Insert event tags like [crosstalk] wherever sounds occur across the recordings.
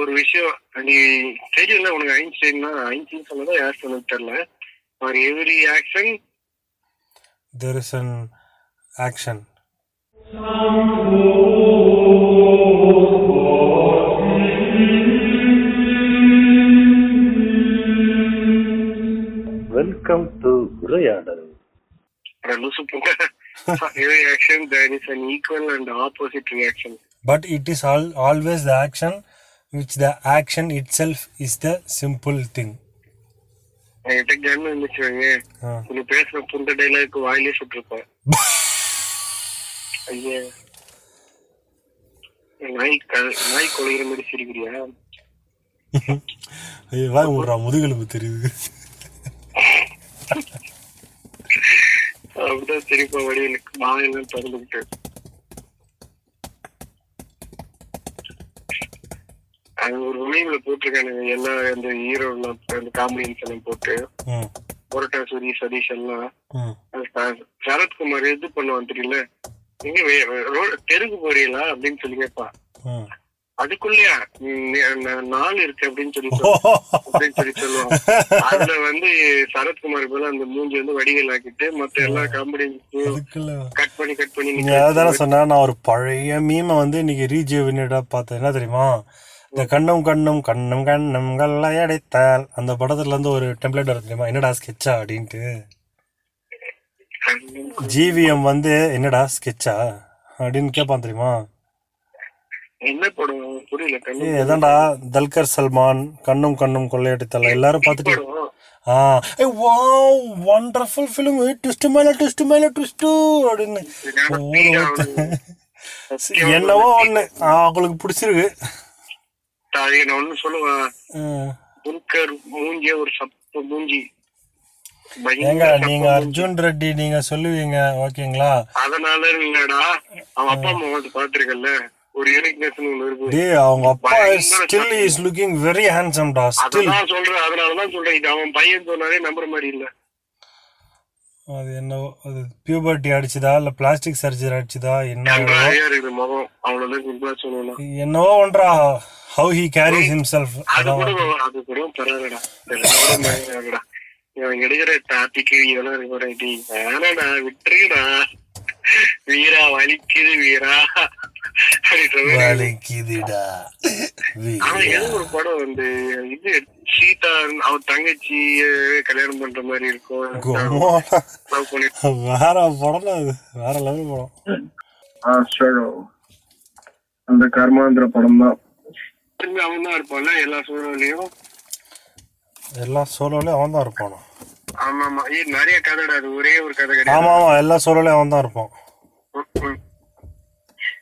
ஒரு விஷயம் நீ தெரியல உனக்கு ஐன்ஸ்டைன்னா ஐன்ஸ்டைன் சொன்னதா யார் சொன்னது தெரியல. For every action there is an action welcome to உரையாடல். லூசு போங்க. Every action there is an equal and opposite reaction but it is all always the action the action itself is the simple thing என்கிட்ட gun இருந்துச்சு நீ பேசுற புண்ட dialogue வாயிலே சுட்டிருப்பேன். ஐயா. நாய் நாய் கொலைகிற மாதிரி சிரிக்கிறியா? ஐயோ வாய் விடுறா முதுகெலும்பு தெரியுது. அப்படிதான் சிரிப்பா வடிவலுக்கு வாயெல்லாம் திறந்துக்கிட்டு. அது ஒரு மீம்ல போட்டிருக்கானுங்க. எல்லா அந்த ஹீரோ அந்த காமெடியன்ஸ் எல்லாம் போட்டு. பொரட்டா சூரி சதீஷ் எல்லாம் சரத்குமார் இது பண்ணுவான் தெரியல. ரோடு தெருக்கு போறீங்களா? அப்படின்னு சொல்லி கேட்பான் அதுக்குள்ளயா? நாள் இருக்கு அப்படின்னு சொல்லி. அப்படின்னு சொல்லி சொல்லுவான். அதுல வந்து சரத்குமார் போல அந்த மூஞ்சி வந்து வடிகள் ஆக்கிட்டு மத்த எல்லா அதுக்குள்ள. கட் பண்ணி கட் பண்ணி நீங்க அதான சொன்னா நான் ஒரு பழைய மீமை வந்து இன்னைக்கு ரீஜெவினேட்டா பார்த்தேன். என்ன தெரியுமா? இந்த கண்ணும் கண்ணும் கண்ணும் கண்ணும் கல்லையடைத்தால் அந்த படத்துல இருந்து ஒரு டெம்ப்ளேட் வரும் தெரியுமா? என்னடா ஸ்கெட்சா அப்படின்ட்டு. ஜிவிஎம் வந்து என்னடா ஸ்கெட்சா அப்படின்னு கேட்பான் தெரியுமா? எதான்டா தல்கர் சல்மான் கண்ணும் கண்ணும் கொள்ளையடித்தால். எல்லாரும் பார்த்துட்டு ஆ ஏ வாவ் வண்டர்ஃபுல் ஃபிலிம் ட்விஸ்ட் மேல ட்விஸ்ட் மேல ட்விஸ்ட் அப்படின்னு. என்னவோ ஒண்ணு. ஆ, அவங்களுக்கு பிடிச்சிருக்கு. நான் ஒண்ணு சொல்லுவேன் மூஞ்சிய ஒரு சப்ப மூஞ்சி. ஏங்க நீங்க. அர்ஜுன் ரெட்டி நீங்க சொல்லுவீங்க ஓகேங்களா? அதனால இல்லடா. அவன் அப்பா அம்மா வந்து பாத்துருக்கல ஒரு யூனிக்னஸ் ஒண்ணு இருக்கு. டேய் அவங்க அப்பா still is looking very handsome டா ஸ்டில் சொல்றேன் அதனாலதான் சொல்றேன். இது அவன் பையன் சொன்னாலே நம்புற மாதிரி இல்ல. அது என்னவோ அது பியூபர்ட்டி அடிச்சுதா இல்ல பிளாஸ்டிக் சர்ஜரி அடிச்சுதா என்ன என்னவோ ஒன்றா ஹவு ஹி கேரிஸ் ஹிம்செல்ஃப் அது கூட அது கூட பரவாயில்லடா. இதெல்லாம் பயங்கரடா இவன் எடுக்கிற டாபிக் வேணாடா விட்டுருடா வீரா வலிக்குது வீரா. வலிக்குதுடா. ஒரு படம் வந்து இது சீதா அவன் தங்கச்சி கல்யாணம் பண்ற மாதிரி இருக்கும். வேற படம் அது. வேற லெவல் படம். அந்த கர்மாந்திர படம் தான். திரும்பி அவன் தான் இருப்பான்ல எல்லா சூழ்நிலையும் எல்லா சோலோலயும் அவன் தான் இருப்பானோ. ஆமா ஆமா ஏய் நிறைய கதைடா அது ஒரே ஒரு கதை கிடையாது ஆமா ஆமா எல்லா சோலோலயும் அவன் தான் இருப்பான்.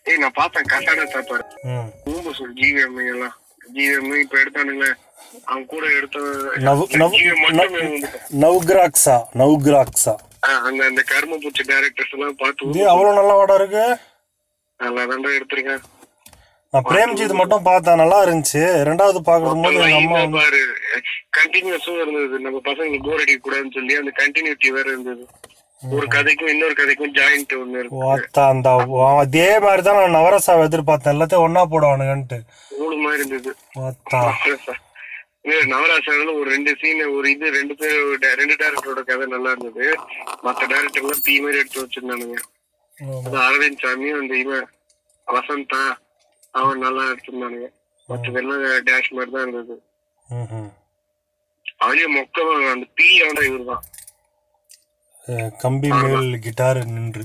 ஏய் நான் பார்த்தேன் கசாடா சாப்பாடு. ம். ரொம்ப சொல் ஜிவிஎம் எல்லாம். ஜிவிஎம் இப்ப எடுத்தானுங்களே. அவன் கூட எடுத்த. நவ்கிராக்ஸா நவ்கிராக்ஸா. அந்த அந்த கர்ம பூச்சி டைரக்டர்ஸ் எல்லாம் பார்த்து அவ்வளவு நல்ல படம் இருக்கு. நல்லா தாண்டா எடுத்திருக்கேன். நான் பிரேம்ஜித் மட்டும் பார்த்தேன் நல்லா இருந்துச்சு. ரெண்டாவது பாக்குறது போது எங்க அம்மா வந்து பாரு. கண்டினியூஸும் இருந்தது. நம்ம பசங்களுக்கு போர் அடிக்க கூடாதுன்னு சொல்லி அந்த கண்டினியூட்டி வேற இருந்தது. ஒரு கதைக்கும் இன்னொரு கதைக்கும் ஜாயிண்ட் ஒண்ணு இருக்கு. அந்த அதே மாதிரி தான் நான் நவரசாவை எதிர்பார்த்தேன். எல்லாத்தையும் ஒன்னா போடுவானுங்கன்ட்டு. மூணு மாதிரி இருந்தது. நவராசனில் ஒரு ரெண்டு சீன் ஒரு இது ரெண்டு பேர் ரெண்டு டேரக்டரோட கதை நல்லா இருந்தது. மத்த டேரக்டர் எல்லாம் தீ மாதிரி எடுத்து வச்சிருந்தானுங்க. அரவிந்த் சாமி அந்த இவன் வசந்தா அவன் நல்லா எடுத்திருந்தானுங்க மற்றதெல்லாம் டேஷ் மாதிரி தான் இருந்தது. ம்ஹும். அவளையும் மொக்க அந்த பீயோட இவர் தான் அஹ் கம்பி மேல் கிட்டார் நின்று.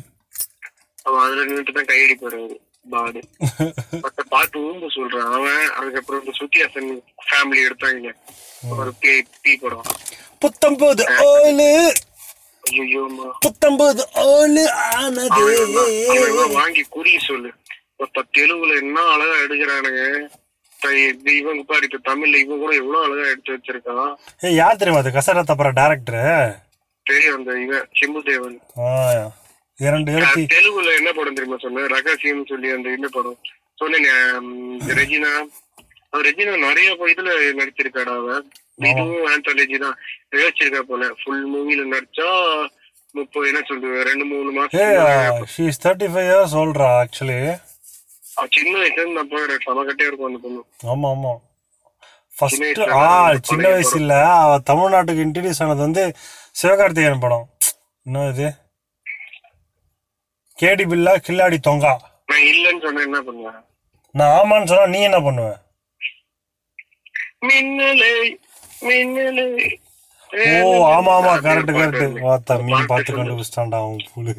அவன் அதுல நின்றுட்டு தான் கையடிப்பாரு அவரு பாடு. [laughs] மத்த பாட்டு ஊம்பு சொல்றான். அவன் அதுக்கப்புறம் இந்த சுத்தியாசன் ஃபேமிலி எடுத்தாங்க. ஒரு பீ பீ படம் புத்தம்பது ஓலு ஐயோ புத்தம்பது ஓலு ஆனது. அவன் வாங்கி குறி சொல்லு. இப்ப தெலுங்குல என்ன அழகா எடுக்கிறானுங்க? இவங்க பாரு இப்ப தமிழ்ல இவன் கூட எவ்வளவு அழகா எடுத்து வச்சிருக்கான்? ஏய் யார் தெரியுமா அது? கசட தப்பற டேரக்டர் தெரியும் அந்த இவன் சிம்புதேவன். இரண்டு எழுத்தி நான் தெலுங்குல என்ன படம் தெரியுமா சொன்னேன்? ரகசியம் சொல்லி அந்த இந்த படம்? சொன்னேன் ரெஜினா. ரெஜினா நிறைய இதுல நடிச்சிருக்காடா அவன். இதுவும் ஆந்தாலஜி தான். யோசிச்சிருக்கா போல. ஃபுல் மூவில நடிச்சா முப்பது என்ன சொல்றது ரெண்டு மூணு ஏ மாசம் she is thirty five years ஓல்ட்ரா actually சின்ன வயசுல இருந்து நான் போயிடுறேன் சமக்கட்டே இருக்கும் அந்த பொண்ணு. ஆமா ஆமா. ஃபர்ஸ்ட் வயசுல ஆ நான் சின்ன பழைய வயசுல அவ தமிழ்நாட்டுக்கு இன்ட்ரடியூஸ் ஆனது வந்து சிவகார்த்திகேயன் படம். என்ன இது? கேடி பில்லா கில்லாடி தொங்கா. நான் இல்லைன்னு சொன்னா என்ன பண்ணுவேன் நான் ஆமான்னு சொன்னா நீ என்ன பண்ணுவ? மின்னலை மின்னலை. ஓ ஆமா ஆமா கரெக்ட் கரெக்ட். வாத்தா மீன் பார்த்து சொல்லு. கண்டுபிடிச்சிட்டான்டா அவன் புழு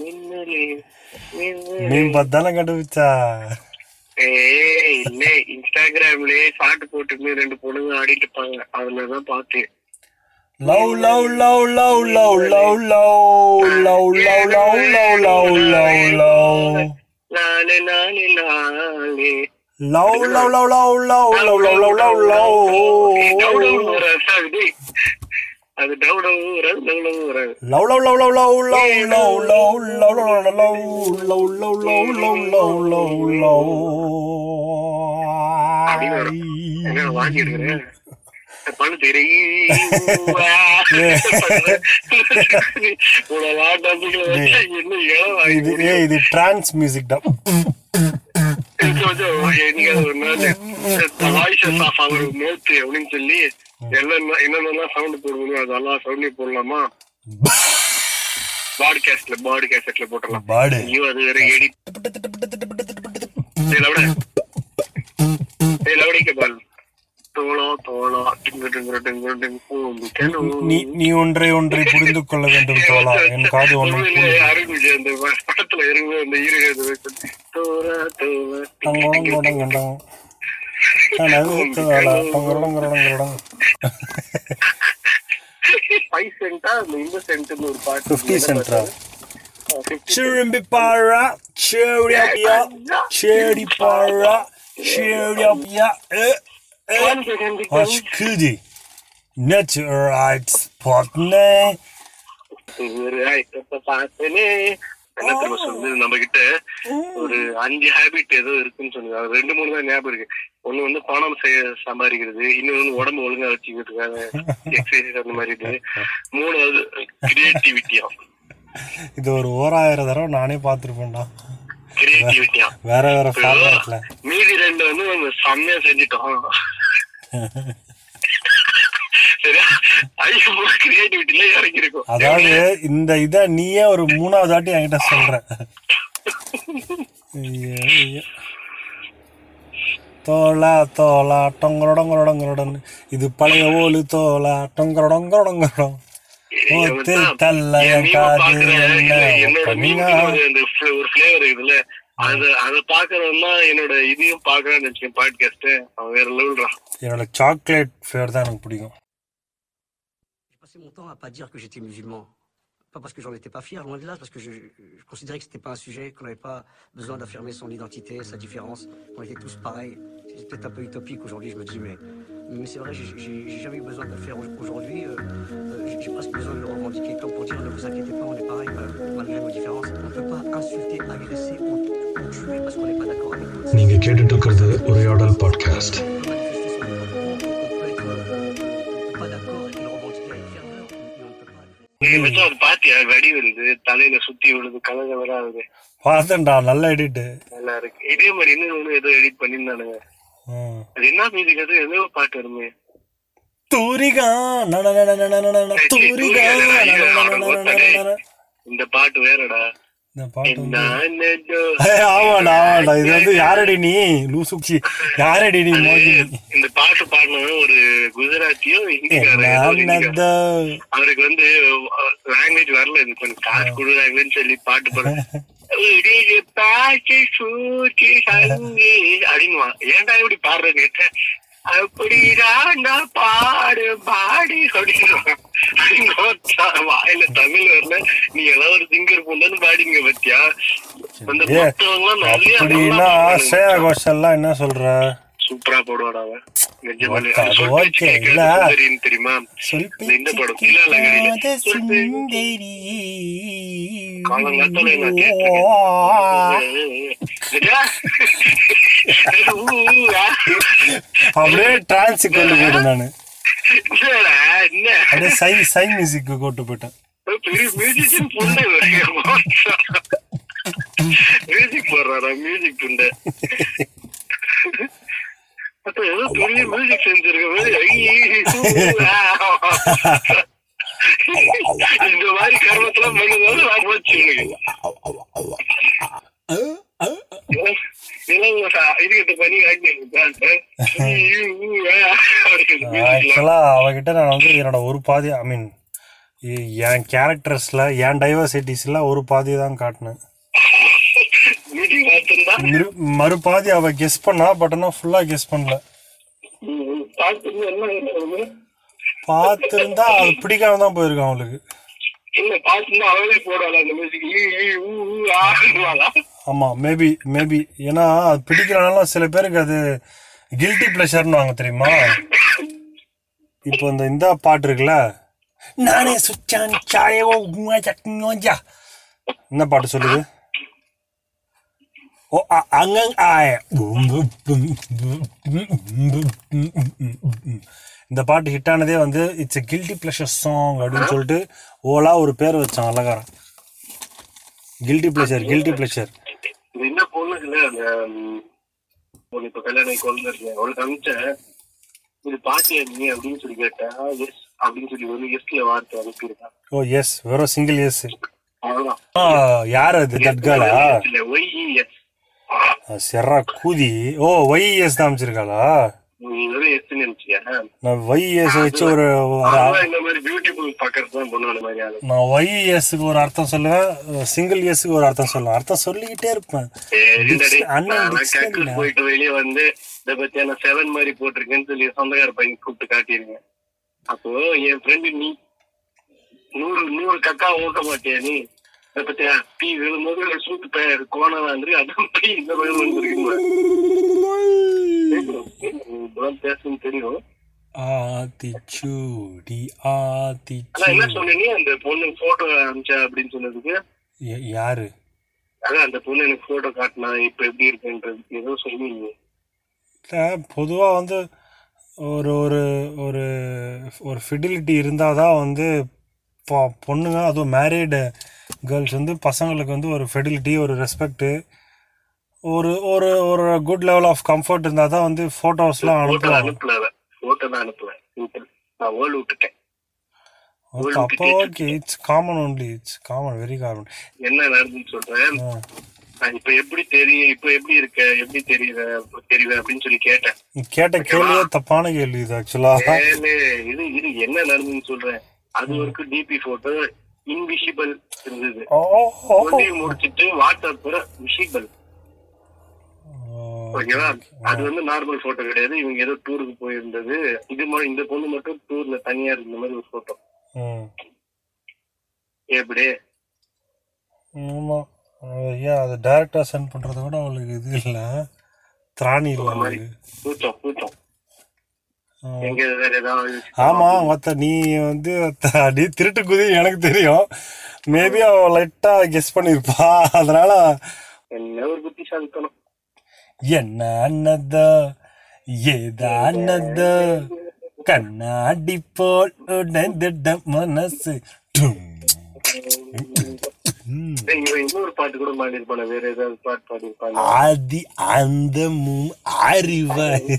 மின்னலே. தானே கண்டுபிடிச்சா ஏய் இல்ல இன்ஸ்டாகிராம்லயே பாட்டு போட்டு ரெண்டு பொண்ணுங்க ஆடிட்டு இருப்பாங்க அதுலதான் பார்த்தேன் love love love love love love love love love love love love love love லாலே லாலே லாலே love love love love love love love love love love அது டவு டவு வராது டவு டவு வராது love love love love love love love love love love love love love love love love love அப்படின்னு வரும். என்ன வாங்கி எடுக்கிறேன் பணு தெரியும் என்ன ஏன் வாங்கி இது ஏய் இது டிரான்ஸ் மியூசிக் தான் எனக்கு வந்து ஓகே, நீங்க ஒரு நாள் வாய்ஸ் ஆஃப் அவர் மோத்து அப்படின்னு சொல்லி எல்லாம் என்னென்னலாம் சவுண்ட் போட முடியும் அதெல்லாம் சவுண்டையும் போடலாமா பாட்காஸ்ட்ல பாட்காஸ்ட்ல போட்டுடலாம் பாடு ஐயோ அது வேற எடி லவட ஏய் லவடிக்க பால் தோளோ தோளோ நீ நீ ஒன்றை ஒன்றை புரிந்து கொள்ள வேண்டும் தோளா. என் காது ஒன்றை அந்த படத்துல இருங்க அந்த ஈரகது தோளா தோளா சிறும்பி பாழா சேடி பாழா சேடி Aşkıdi. Net right spot ne? பார்த்தேனே என்ன சொல்லுது நம்ம கிட்ட ஒரு அஞ்சு ஹேபிட் ஏதோ இருக்குன்னு சொன்னது அது ரெண்டு மூணு தான் ஞாபகம் இருக்கு. ஒண்ணு வந்து பணம் செய்ய சம்பாதிக்கிறது இன்னொன்னு வந்து உடம்பு ஒழுங்கா வச்சுக்கிறதுக்காக [laughs] எக்ஸசைஸ் அந்த மாதிரி இது மூணாவது கிரியேட்டிவிட்டியா இது ஒரு ஓராயிரம் தடவை நானே பார்த்துருப்பேன்டா. கிரியேட்டிவிட்டியா வேற வேற மீதி ரெண்டு வந்து நம்ம செம்மையா செஞ்சுட்டோம். அதாவது இந்த இத நீயே ஒரு மூணாவது வாட்டி என்கிட்ட சொல்ற. தோலா தோலா டொங்கரொடங்கரொடங்கரொடன் இது பழைய ஓலு தோலா டொங்கரொடங்கரொடங்கரொடம் ஓத்து தள்ள என் காது என்ன? என்னோட பண்ணீங்க? அந்த fla- ஒரு ஃபிளேவர் இருக்குதுல்ல அது அத பாக்குறவன் தான் என்னோட இதையும் பாக்குறான்னு வச்சுக்கேன் பாட்காஸ்ட் அவன் வேற லெவல்றான் என்னோட சாக்லேட் ஃபிளேவர் தான் எனக்கு பிடிக்கும் J'ai passé mon temps à pas dire que j'étais musulman. Pas parce que j'en étais pas fier, loin de là, parce que je, je considérais que c'était pas un sujet, qu'on n'avait pas besoin d'affirmer son identité, sa différence, qu'on était tous pareils. C'est peut-être un peu utopique aujourd'hui, je me dis, mais, mais c'est vrai, j'ai- j'ai j'ai jamais eu besoin de le faire au- aujourd'hui. euh, euh, j'ai- J'ai presque besoin de le revendiquer, comme pour dire, ne vous inquiétez pas, on est pareil, mal- malgré nos différences. On ne peut pas insulter, agresser ou, நீங்க கேட்டுட்டு இருக்கிறது உரையாடல் podcast வெடி விழுது தலையில சுத்தி விழுது கலக வராது பார்த்தேன்டா எடிட் நல்லா இருக்கு இதே மாதிரி இன்னொன்னு எடிட் பண்ணிருந்தானுங்க அது என்ன மியூசிக் அது ஏதோ பாட்டு வருமே இந்த பாட்டு வேறடா இந்த பாட்டு வந்து என்னன்னதோ. ஏய், ஆமாடா ஆமாடா இது வந்து யாரடி நீ? லூசுச்சி யாரடி நீ மோகினி இந்த பாட்டு பாடினவன் ஒரு குஜராத்தியோ ஹிந்திக்காரன் ஏதோ ஒரு ஹிந்திக்காரன். என்னது? அவருக்கு வந்து லாங்குவேஜ் வரல. இது கொஞ்சம் காசு கொடுறாங்கன்னு சொல்லி பாட்டு பாடு பாட்டு சூட்டி சங்கி அப்படின்னுவான். ஏன்டா இப்படி பாடுற கேட்ட அப்படிதான்டா பாடு பாடி அப்படின்னு வாயில தமிழ் வரல. நீ எல்லாம் ஒரு சிங்கர் பொண்ணுன்னு பாடிங்க பத்தியா? என்ன சொல்ற? சூப்பரா போடுவாடா அவன் தெரியுமா? இந்த படம் இல்ல இல்ல காலங்காத்தால நான் [laughs] அப்படியே டிரான்ஸுக்கு கொண்டு போயிட்டேன் நானு. அப்படியே சை சை மியூசிக் போடுறாரா? மியூசிக் துண்டை. ஏதோ பெரிய மியூசிக் செஞ்சிருக்க மாதிரி இந்த மாதிரி கர்மத்தெல்லாம் நான் போச்சு அவகிட்ட நான் வந்து என்னோட ஒரு பாதி ஐ மீன் என் கேரக்டர்ஸ்ல என் டைவர்சிட்டிஸ்ல ஒரு பாதி தான் காட்டினேன் மறுபாதி அவ கெஸ் பண்ணா பட் ஆனால் ஃபுல்லா கெஸ் பண்ணல. பாத்திருந்தா பார்த்துருந்தா அது பிடிக்காம தான் போயிருக்கான் அவளுக்கு. ஆமா மேபி மேபி ஏன்னா அது பிடிக்கிறனால சில பேருக்கு அது கில்ட்டி ப்ளஷர்னு வாங்க தெரியுமா? இப்போ இந்த இந்த பாட்டு இருக்குல்ல? நானே சுச்சான் சாயோ குமா என்ன பாட்டு சொல்லுது? och angang är இந்த பாட்டு ஹிட்டானதே வந்து it's a guilty pleasure song அப்படின்னு சொல்லிட்டு ஓலா ஒரு பேர் வச்சான் அழகாரன் கில்டி ப்ளஷர் கில்டி ப்ளஷர் இது என்ன பொண்ணு இல்லை இப்போ கல்யாணம் கொண்டு அவளுக்கு அனுப்பிச்சேன் இது பாட்டு என்ன அப்படின்னு சொல்லி கேட்டேன் எஸ் அப்படின்னு சொல்லி ஒரு எஸ்ல வார்த்தை அனுப்பியிருக்கான் ஓ எஸ் வெறும் சிங்கிள் எஸ் அவ்வளோதான் யார் அது தட்காலா இல்லை ஒய் எஸ் செர்ரா கூதி ஓ ஒய்எஸ் தான் அமைச்சிருக்காளா நான் ஒய்எஸ் வச்சு ஒரு நான் ஒய்எஸ்க்கு ஒரு அர்த்தம் சொல்லுவேன் சிங்கிள் எஸ்க்கு ஒரு அர்த்தம் சொல்லுவேன் அர்த்தம் சொல்லிக்கிட்டே இருப்பேன் அண்ணன். போயிட்டு வெளியே வந்து இதை பத்தி நான் செவன் மாதிரி போட்டிருக்கேன்னு சொல்லி சொந்தக்கார பையன் கூப்பிட்டு காட்டியிருக்கேன் அப்போ என் ஃப்ரெண்டு நீ நூறு நூறு கக்கா ஓட்ட மாட்டியா நீ பத்தியா டீ விழும்போது சூத்து பேர் கோணம் வந்து அதான் டீ இந்த [laughs] தெரியும். ஆத்திச்சூடி என்ன சொன்னீங்க? அந்த பொண்ணு போட்டோ அனுப்பிச்சா அப்படின்னு சொன்னதுக்கு. யாரு? அதான் அந்த பொண்ணு எனக்கு போட்டோ காட்டினா இப்ப எப்படி இருக்குன்றதுக்கு ஏதோ சொன்னீங்க. பொதுவாக வந்து ஒரு ஒரு ஒரு ஒரு ஃபிடிலிட்டி இருந்தால் தான் வந்து பொ- பொண்ணுங்க அதுவும் மேரீடு கேர்ள்ஸ் வந்து பசங்களுக்கு வந்து ஒரு ஃபெடிலிட்டி ஒரு ரெஸ்பெக்ட்டு ஒரு ஒரு ஒரு குட் லெவல் ஆஃப் கம்ஃபர்ட் இருந்தால் தான் வந்து ஃபோட்டோஸ்லாம் போட்டோ அனுப்புவாங்க ஓகே அப்போ okay it's common only it's common very common என்ன நடந்துன்னு சொல்றேன்? இப்ப எப்படி தெரியும் இப்ப எப்படி இருக்க எப்படி தெரியுத தெரியுது அப்படின்னு சொல்லி கேட்டேன். கேட்ட கேள்வியே தப்பான கேள்வி இது ஆக்சுவலாக ஏலே, இது இது என்ன நடந்துன்னு சொல்றேன்? அது வரைக்கும் டிபி போட்டோ இன்விசிபிள் இருந்தது. முடிச்சிட்டு வாட்ஸ்அப் விஷிபிள் ஓகேவா? அது வந்து நார்மல் போட்டோ கிடையாது. இவங்க ஏதோ டூருக்கு போயிருந்தது. இது மாதிரி இந்த பொண்ணு மட்டும் டூர்ல தனியா இருந்த மாதிரி ஒரு போட்டோ எப்படி? ஆமாம் ஏன் அது டேரெக்டாக சென்ட் பண்ணுறத விட அவளுக்கு இது இல்லை. திராணி இல்லை கூச்சம் கூச்சம் ஆமா மத்த நீ வந்து நீ திருட்டு குதி எனக்கு தெரியும். மேபி அவ லைட்டா கெஸ் பண்ணிருப்பா. அதனால என்ன அண்ணதோ? ஏதானதோ கண்ணாடி போல் உடைந்திட மனசு. பாட்டு கூட பாடியிருப்பான வேற ஏதாவது பாட்டு பாடியிருப்பாங்க ஆதி அந்தமும் அறிவாய்.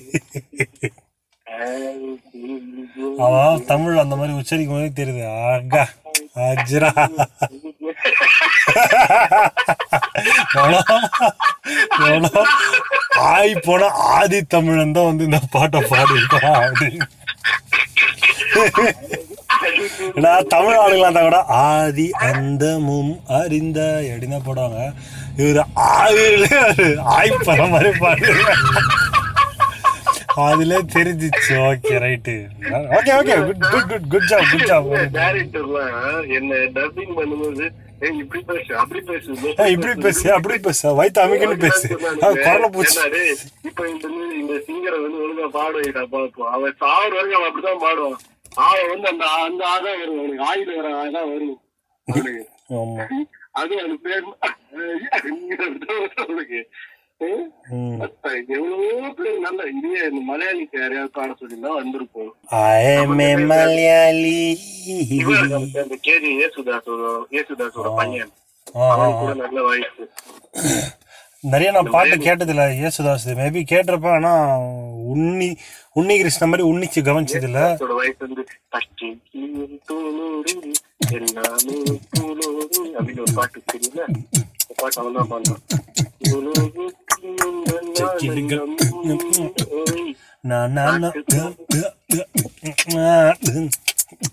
அவன் தமிழ் அந்த மாதிரி உச்சரிக்கும் போதே தெரியுது. ஆகா அஜ்ரா ஆய் போன ஆதி தமிழன் தான் வந்து இந்த பாட்டை பாடியிருக்கான் அப்படின்னு. தமிழ் ஆளுங்களா இருந்தா கூட ஆதி அந்தமும் அறிந்த அப்படின்னு தான் போடுவாங்க. இவர் ஆயுளே ஆய் போற மாதிரி பாடுறாங்க அதுல தெரிஞ்சிச்சு. Okay right okay okay good good good good job good job டேரக்டர்லாம் என்ன டப்பிங் பண்ணும்போது இப்படி பேசு அப்படி பேசு. இப்படி பேசு அப்படி பேசு. வயிற்று அமைக்கன்னு பேசு. குரல பூச்சி இப்ப இந்த இந்த சிங்கரை வந்து ஒழுங்கா பாட வைடா பாப்போம். அவன் சாவர வரைக்கும் அவன் அப்படிதான் பாடுவான். அவன் வந்து அந்த அந்த ஆதான் வரும். அவனுக்கு ஆயுத வர ஆதான் வரும். அவனுக்கு. அது அது பேர் [laughs] அவனுக்கு. நல்ல இந்தியா இந்த மலையாளிக்கு யாரையாவது காண சொல்லி தான் வந்திருப்போம் ஆயே மே மலையாளி கேஜி ஏசுதாசோட ஏசுதாசோட பையன். நிறைய நான் பாட்டு கேட்டதில்ல இயேசுதாஸ் மேபி கேட்டிருப்பேன் ஆனா உன்னி உன்னி கிருஷ்ண மாதிரி உன்னிச்சு கவனிச்சது இல்ல பாட்டு தெரியல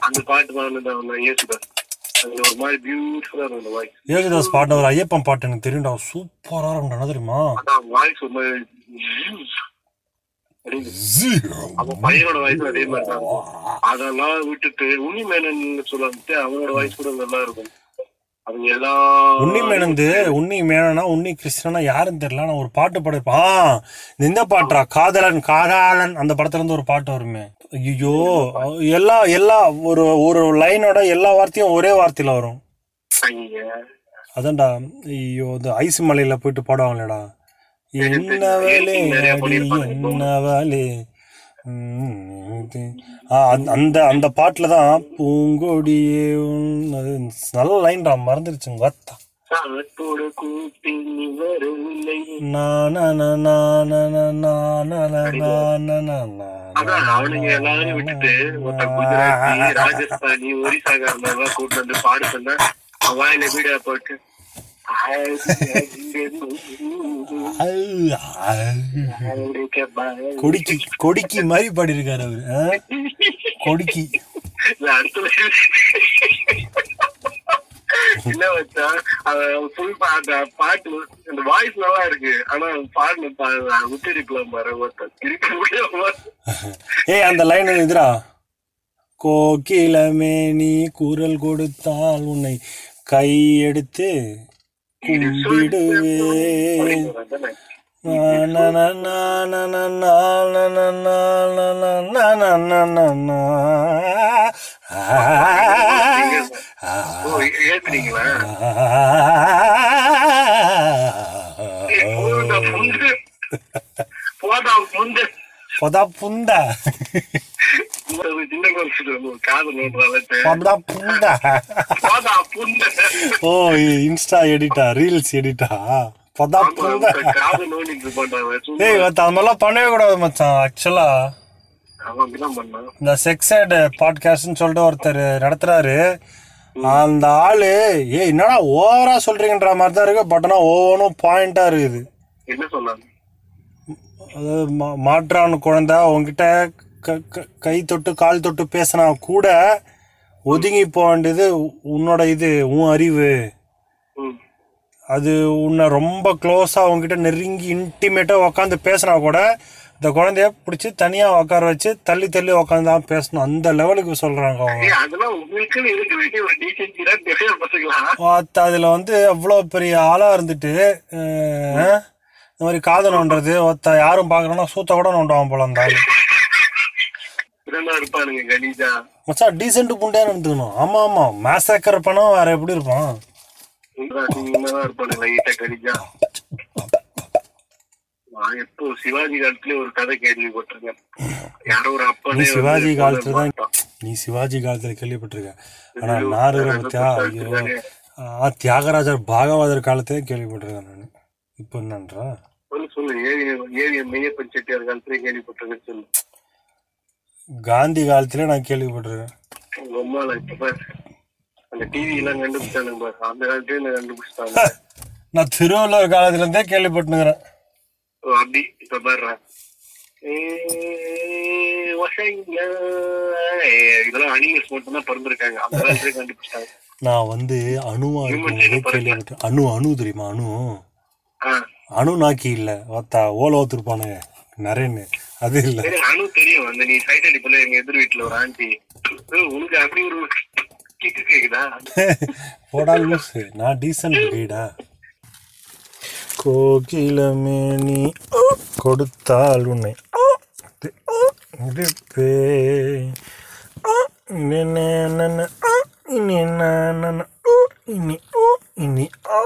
அந்த பாட்டு ஏசுதாஸ் பாட்டு ஒரு ஐயப்பன் பாட்டு எனக்கு தெரியும்டா சூப்பரா இருக்கும்டா தெரியுமா பையனோட வாய்ஸ் அதே மாதிரி அதெல்லாம் விட்டுட்டு உண்மை மேனன் சொல்லிட்டு அவனோட வாய்ஸ் கூட நல்லா இருக்கும் உன்னி மேனந்து உன்னி மேனனா உன்னி கிருஷ்ணனா யாருன்னு தெரியல நான் ஒரு பாட்டு பாடிருப்பேன் இந்த பாட்டுறா காதலன் காதலன் அந்த படத்துல இருந்து ஒரு பாட்டு வருமே. ஐயோ எல்லா எல்லா ஒரு ஒரு லைனோட எல்லா வார்த்தையும் ஒரே வார்த்தையில வரும். அதான்டா ஐயோ இந்த ஐஸ் மலையில போயிட்டு பாடுவாங்களேடா. என்னவளே உம், இது. ஆ, அந்த- அந்த அந்த பாட்டுல தான் பூங்கொடியே அது நல்ல லைன்டா மறந்துருச்சுங்க வத்தா. சாத்தோட கூட்டி நீ வரவில்லை அதான் அவனுங்க எல்லாரும் விட்டுட்டு ஒருத்த குஜராத்தி ராஜஸ்தானி ஒரிசாக்காரன் கூட்டு வந்து பாடு சொன்னா வாயில போட்டு கொடிக்கி கொடிக்கி மாதிரி பாடியிருக்காரு அவரு? கொடிக்கி. இல்ல வச்சா ஃபுல் பாட்டு பாட்டு அந்த வாய்ஸ் நல்லா இருக்கு. ஆனா பாடின உச்சரிப்புல பாரு ஒருத்தன் இருக்க முடியாம ஏய் அந்த லைன் இதுடா கோகிலமே நீ குரல் கொடுத்தால் உன்னை கை எடுத்து கும்பிடுவேன் போதா புந்த ஓ இன்ஸ்டா எடிட்டா ரீல்ஸ் எடிட்டா பொதா சும்மா ஏய் அந்த மாதிரிலாம் பண்ணவே கூடாது மச்சான் ஆக்சுவலா இந்த செக்ஸ் பாட்காஸ்ட்னு சொல்லிட்டு ஒருத்தர் நடத்துறாரு. அந்த ஆளு ஏய் என்னடா ஓவரா சொல்றீங்கன்ற மாதிரி தான் இருக்கு பட் ஆனால் ஒவ்வொன்றும் பாயிண்டா இருக்குது. அதாவது மாற்றான் குழந்தை உங்ககிட்ட க- தொட்டு கால் தொட்டு பேசினா கூட ஒதுங்கி போக வேண்டியது உன்னோட இது உன் அறிவு. அது உன்னை ரொம்ப க்ளோஸாக உங்ககிட்ட நெருங்கி இன்டிமேட்டாக உட்காந்து பேசினா கூட இந்த குழந்தைய பிடிச்சி தனியாக உட்கார வச்சு தள்ளி தள்ளி உட்காந்து தான் பேசணும். அந்த லெவலுக்கு சொல்கிறாங்க அவங்க. அதில் வந்து அவ்வளோ பெரிய ஆளாக இருந்துட்டு இந்த மாதிரி காதல் நோண்டுறது ஒருத்த யாரும் பார்க்கறோன்னா சூத்த கூட நோண்டுவான் போல அந்த ஆள். இதெல்லாம் இருப்பானுங்க கணீஜா. மச்சான் டீசென்ட் புண்டே நடந்துக்கணும். ஆமாம் ஆமாம் மேசக்கர் பணம் வேற எப்படி இருப்பான்? எப்போ சிவாஜி காலத்துல ஒரு கதை கேள்விப்பட்டிருக்கேன். யாரோ ஒரு வந்து சிவாஜி காலத்துல தான். நீ சிவாஜி காலத்துல கேள்விப்பட்டிருக்க. ஆனா இருக்கிற பத்தியா ஐயோ. தியாகராஜர் பாகவதர் காலத்திலே கேள்விப்பட்டிருக்கேன் நான். இப்போ என்னன்றா? சொல்லு ஏவி ஏவி மெய்யப்பன் செட்டியார் காலத்துல கேள்விப்பட்டிருக்கேன் சொல்லு. காந்தி காலத்திலே நான் கேள்விப்பட்டிருக்கேன். பாரு. அந்த டிவி எல்லாம் கண்டுபிடிச்சானுங்க அந்த காலத்துல நான் கண்டுபிடிச்சிட்டாங்க? நான் திருவள்ளுவர் காலத்துல இருந்தே கேள்விப்பட்டுனுக்கிறேன் ஓ, அப்படி? இப்ப பாரு இதெல்லாம் அனிமல்ஸ் மட்டும் தான் பிறந்திருக்காங்க. அந்த காலத்துல கண்டுபிடிச்சிட்டாங்க. நான் வந்து அணுவா கேள்விப்பட்டேன் அணு அணு தெரியுமா? அணு? அணு நாக்கி இல்ல. ஓல ஓத்துருப்பானுங்க நிறையன்னு அது இல்ல. அனு தெரியும். அந்த நீ சைட் அடிப்பல எங்க எதிர் வீட்டுல ஒரு ஆண்டி. உனக்கு அப்படி ஒரு கிக்கு கேக்குதா? போடா லூசு. நான் டீசன்ட் கைடா கோகிலமே நீ கொடுத்தால் உன்னை இருப்பே. இனி ந- இனி இனி ஆ.